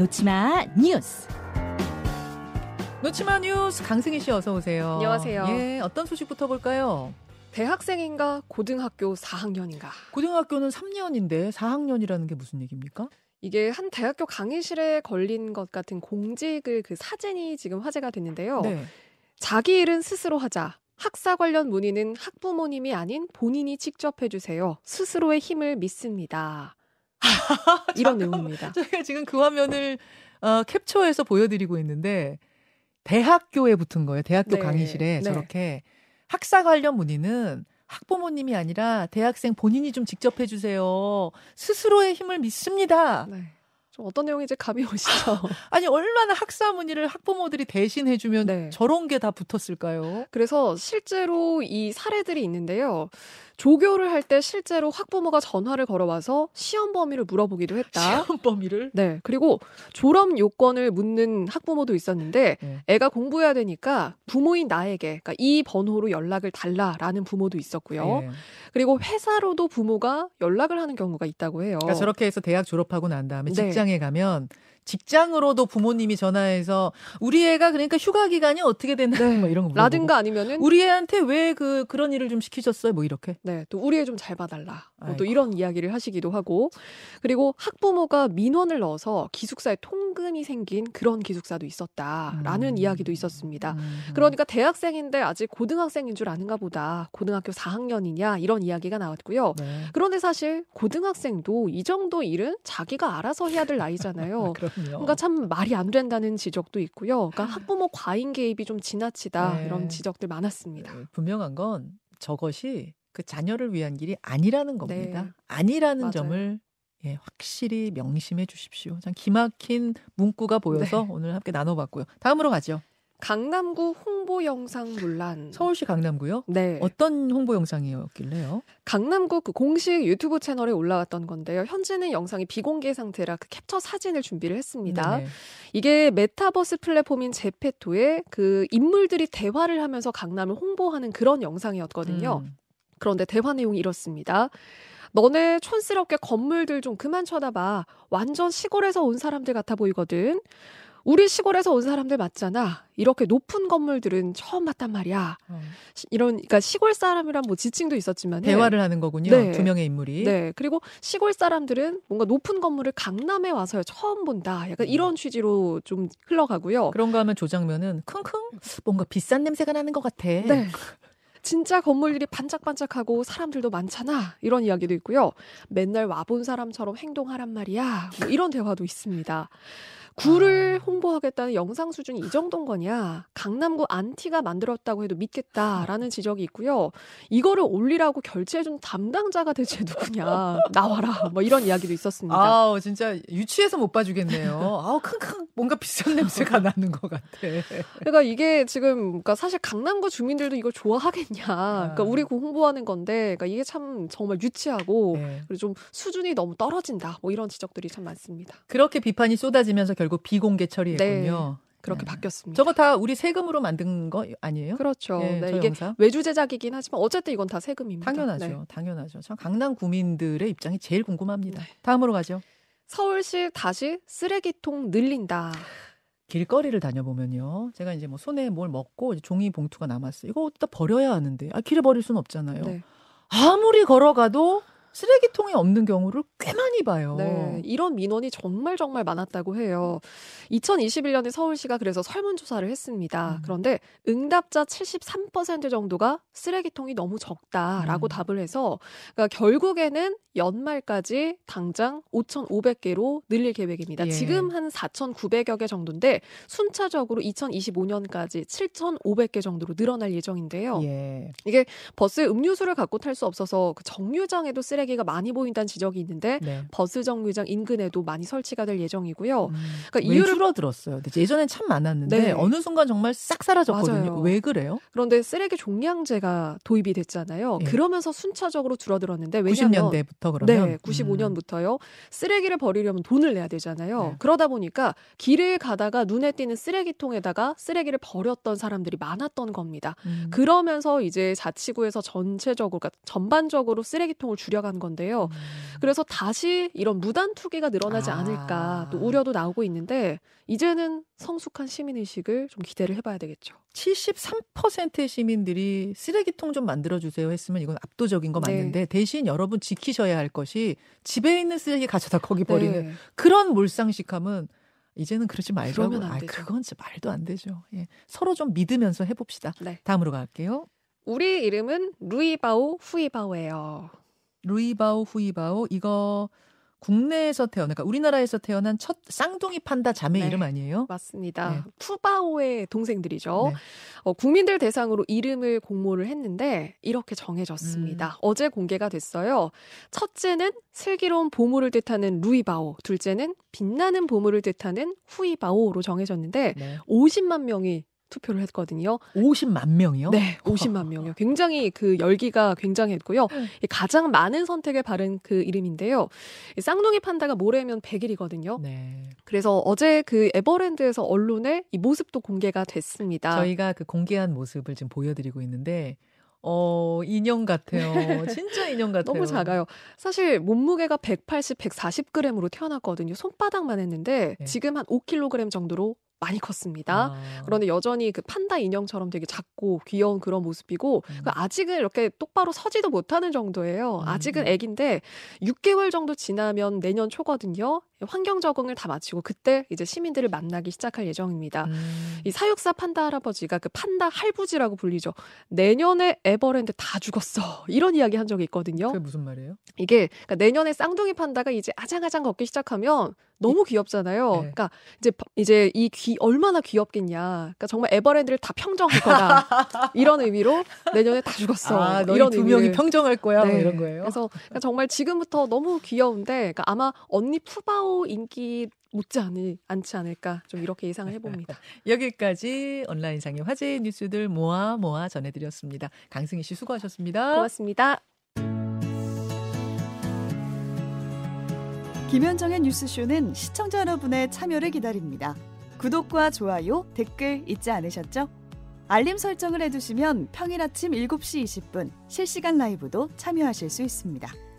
놓치마 뉴스. 놓치마 뉴스 강승희 씨 어서 오세요. 안녕하세요. 예, 어떤 소식부터 볼까요? 대학생인가 고등학교 4학년인가. 고등학교는 3년인데 4학년이라는 게 무슨 얘기입니까? 이게 한 대학교 강의실에 걸린 것 같은 공직을 그 사진이 지금 화제가 됐는데요. 네. 자기 일은 스스로 하자. 학사 관련 문의는 학부모님이 아닌 본인이 직접 해주세요. 스스로의 힘을 믿습니다. 이런 내용입니다. 저희가 지금 그 화면을 어, 캡처해서 보여드리고 있는데 대학교에 붙은 거예요. 대학교 네. 강의실에 네. 저렇게 학사 관련 문의는 학부모님이 아니라 대학생 본인이 좀 직접 해주세요. 스스로의 힘을 믿습니다. 네. 좀 어떤 내용인지 감이 오시죠? 아니 얼마나 학사 문의를 학부모들이 대신 해주면 네. 저런 게 다 붙었을까요? 그래서 실제로 이 사례들이 있는데요. 조교를 할 때 실제로 학부모가 전화를 걸어와서 시험 범위를 물어보기도 했다. 시험 범위를 네. 그리고 졸업 요건을 묻는 학부모도 있었는데 네. 애가 공부해야 되니까 부모인 나에게 그러니까 이 번호로 연락을 달라라는 부모도 있었고요. 예. 그리고 회사로도 부모가 연락을 하는 경우가 있다고 해요. 그러니까 저렇게 해서 대학 졸업하고 난 다음에 네. 직장 에 가면 직장으로도 부모님이 전화해서 우리 애가 그러니까 휴가 기간이 어떻게 됐나 네. 뭐 이런 거 물어보고 라든가 아니면은 우리 애한테 왜 그 그런 일을 좀 시키셨어요? 뭐 이렇게. 네, 또 우리 애 좀 잘 봐달라. 뭐 또. 이런 이야기를 하시기도 하고, 그리고 학부모가 민원을 넣어서 기숙사에 통금이 생긴 그런 기숙사도 있었다라는 음. 이야기도 있었습니다. 음. 그러니까 대학생인데 아직 고등학생인 줄 아는가 보다. 고등학교 4학년이냐 이런 이야기가 나왔고요. 네. 그런데 사실 고등학생도 이 정도 일은 자기가 알아서 해야 될 나이잖아요. 그럼요. 그러니까 참 말이 안 된다는 지적도 있고요. 그러니까 학부모 과잉 개입이 좀 지나치다 네. 이런 지적들 많았습니다. 네, 분명한 건 저것이 그 자녀를 위한 길이 아니라는 겁니다. 네. 아니라는 맞아요. 점을 예, 확실히 명심해 주십시오. 참 기막힌 문구가 보여서 네. 오늘 함께 나눠봤고요. 다음으로 가죠. 강남구 홍보 영상 논란. 서울시 강남구요. 네. 어떤 홍보 영상이었길래요? 강남구 그 공식 유튜브 채널에 올라왔던 건데요. 현재는 영상이 비공개 상태라 그 캡처 사진을 준비를 했습니다. 네네. 이게 메타버스 플랫폼인 제페토에 그 인물들이 대화를 하면서 강남을 홍보하는 그런 영상이었거든요. 음. 그런데 대화 내용이 이렇습니다. 너네 촌스럽게 건물들 좀 그만 쳐다봐. 완전 시골에서 온 사람들 같아 보이거든. 우리 시골에서 온 사람들 맞잖아. 이렇게 높은 건물들은 처음 봤단 말이야. 어. 시- 이런 그러니까 시골 사람이란 뭐 지칭도 있었지만 대화를 하는 거군요. 네. 두 명의 인물이. 네. 그리고 시골 사람들은 뭔가 높은 건물을 강남에 와서 처음 본다. 약간 음. 이런 취지로 좀 흘러가고요. 그런가 하면 조장면은 킁킁 뭔가 비싼 냄새가 나는 것 같아. 네. 진짜 건물들이 반짝반짝하고 사람들도 많잖아. 이런 이야기도 있고요. 맨날 와본 사람처럼 행동하란 말이야. 뭐 이런 대화도 있습니다. 굴을 아. 홍보하겠다는 영상 수준이 이 정도인 거냐? 강남구 안티가 만들었다고 해도 믿겠다라는 지적이 있고요. 이거를 올리라고 결제해준 담당자가 대체 누구냐? 나와라. 뭐 이런 이야기도 있었습니다. 아우 진짜 유치해서 못 봐주겠네요. 아우 킁킁 뭔가 비싼 냄새가 나는 것 같아. 그러니까 이게 지금 그러니까 사실 강남구 주민들도 이걸 좋아하겠냐. 그러니까 아. 우리 구 홍보하는 건데 그러니까 이게 참 정말 유치하고 네. 그리고 좀 수준이 너무 떨어진다. 뭐 이런 지적들이 참 많습니다. 그렇게 비판이 쏟아지면서 결국 비공개 처리했군요. 그렇게 네. 바뀌었습니다. 저거 다 우리 세금으로 만든 거 아니에요? 그렇죠. 예, 네, 저 이게 영상? 외주 제작이긴 하지만 어쨌든 이건 다 세금입니다. 당연하죠. 네. 당연하죠. 참 강남 구민들의 입장이 제일 궁금합니다. 네. 다음으로 가죠. 서울시 다시 쓰레기통 늘린다. 길거리를 다녀보면요. 제가 이제 뭐 손에 뭘 먹고 종이 봉투가 남았어요. 이거 어디다 버려야 하는데. 아, 길에 버릴 수는 없잖아요. 네. 아무리 걸어가도 쓰레기통이 없는 경우를 꽤 많이 봐요. 네, 이런 민원이 정말 정말 많았다고 해요. 2021년에 서울시가 그래서 설문조사를 했습니다. 음. 그런데 응답자 73% 정도가 쓰레기통이 너무 적다라고 음. 답을 해서 그러니까 결국에는 연말까지 당장 5,500개로 늘릴 계획입니다. 예. 지금 한 4,900여 개 정도인데 순차적으로 2025년까지 7,500개 정도로 늘어날 예정인데요. 예. 버스에 음료수를 갖고 탈 수 없어서 그 정류장에도 쓰레기 가 많이 보인다는 지적이 있는데 네. 버스 정류장 인근에도 많이 설치가 될 예정이고요. 음, 그러니까 왜 이유를 줄어들었어요? 예전엔 참 많았는데 네. 어느 순간 정말 싹 사라졌거든요. 맞아요. 왜 그래요? 그런데 쓰레기 종량제가 도입이 됐잖아요. 예. 그러면서 순차적으로 줄어들었는데 왜냐하면 90년대부터 그러면 네, 음. 95년부터요. 쓰레기를 버리려면 돈을 내야 되잖아요. 네. 그러다 보니까 길을 가다가 눈에 띄는 쓰레기통에다가 쓰레기를 버렸던 사람들이 많았던 겁니다. 음. 그러면서 이제 자치구에서 전체적으로, 그러니까 전반적으로 쓰레기통을 줄여가 는 들어간 건데요. 음. 그래서 다시 이런 무단 투기가 늘어나지 아. 않을까 또 우려도 나오고 있는데 이제는 성숙한 시민 의식을 좀 기대를 해봐야 되겠죠. 73%의 시민들이 쓰레기통 좀 만들어주세요 했으면 이건 압도적인 거 네. 맞는데 대신 여러분 지키셔야 할 것이 집에 있는 쓰레기 가져다 거기 버리는 네. 그런 몰상식함은 이제는 그러지 말고 그러면 안 아. 그건 진짜 말도 안 되죠. 예. 서로 좀 믿으면서 해봅시다. 네. 다음으로 갈게요. 우리 이름은 루이바오 후이바오예요. 루이바오 후이바오 이거 국내에서 태어난 그러니까 우리나라에서 태어난 첫 쌍둥이 판다 자매 네. 이름 아니에요? 맞습니다. 네. 푸바오의 동생들이죠. 네. 어, 국민들 대상으로 이름을 공모를 했는데 이렇게 정해졌습니다. 음. 어제 공개가 됐어요. 첫째는 슬기로운 보물을 뜻하는 루이바오, 둘째는 빛나는 보물을 뜻하는 후이바오로 정해졌는데 네. 50만 명이 투표를 했거든요. 50만 명이요? 네, 50만 명이요. 굉장히 그 열기가 굉장했고요. 음. 이 가장 많은 선택을 받은 그 이름인데요. 이 쌍둥이 판다가 모레면 100일이거든요. 네. 그래서 어제 그 에버랜드에서 언론에 이 모습도 공개가 됐습니다. 저희가 그 공개한 모습을 지금 보여드리고 있는데 어 인형 같아요. 진짜 인형 같아요. 너무 작아요. 사실 몸무게가 180, 140g으로 태어났거든요. 손바닥만 했는데 네. 지금 한 5kg 정도로 많이 컸습니다. 아. 그런데 여전히 그 판다 인형처럼 되게 작고 귀여운 그런 모습이고 음. 그 아직은 이렇게 똑바로 서지도 못하는 정도예요. 음. 아직은 애기인데 6개월 정도 지나면 내년 초거든요. 환경 적응을 다 마치고 그때 이제 시민들을 만나기 시작할 예정입니다. 음. 이 사육사 판다 할아버지가 그 판다 할부지라고 불리죠. 내년에 에버랜드 다 죽었어. 이런 이야기 한 적이 있거든요. 그게 무슨 말이에요? 이게 그러니까 내년에 쌍둥이 판다가 이제 아장아장 걷기 시작하면 너무 귀엽잖아요. 네. 그러니까 이제 이제 이 귀 얼마나 귀엽겠냐. 그러니까 정말 에버랜드를 다 평정할 거다. 이런 의미로 내년에 다 죽었어. 아, 이런 두 의미를. 명이 평정할 거야, 뭐 네. 이런 거예요. 그래서 그러니까 정말 지금부터 너무 귀여운데 그러니까 아마 언니 푸바오 인기 못지 않을, 않지 않을까 좀 이렇게 예상을 해봅니다. 여기까지 온라인상의 화제의 뉴스들 모아 모아 전해드렸습니다. 강승희 씨 수고하셨습니다. 고맙습니다. 김현정의 뉴스쇼는 시청자 여러분의 참여를 기다립니다. 구독과 좋아요, 댓글 잊지 않으셨죠? 알림 설정을 해두시면 평일 아침 7시 20분 실시간 라이브도 참여하실 수 있습니다.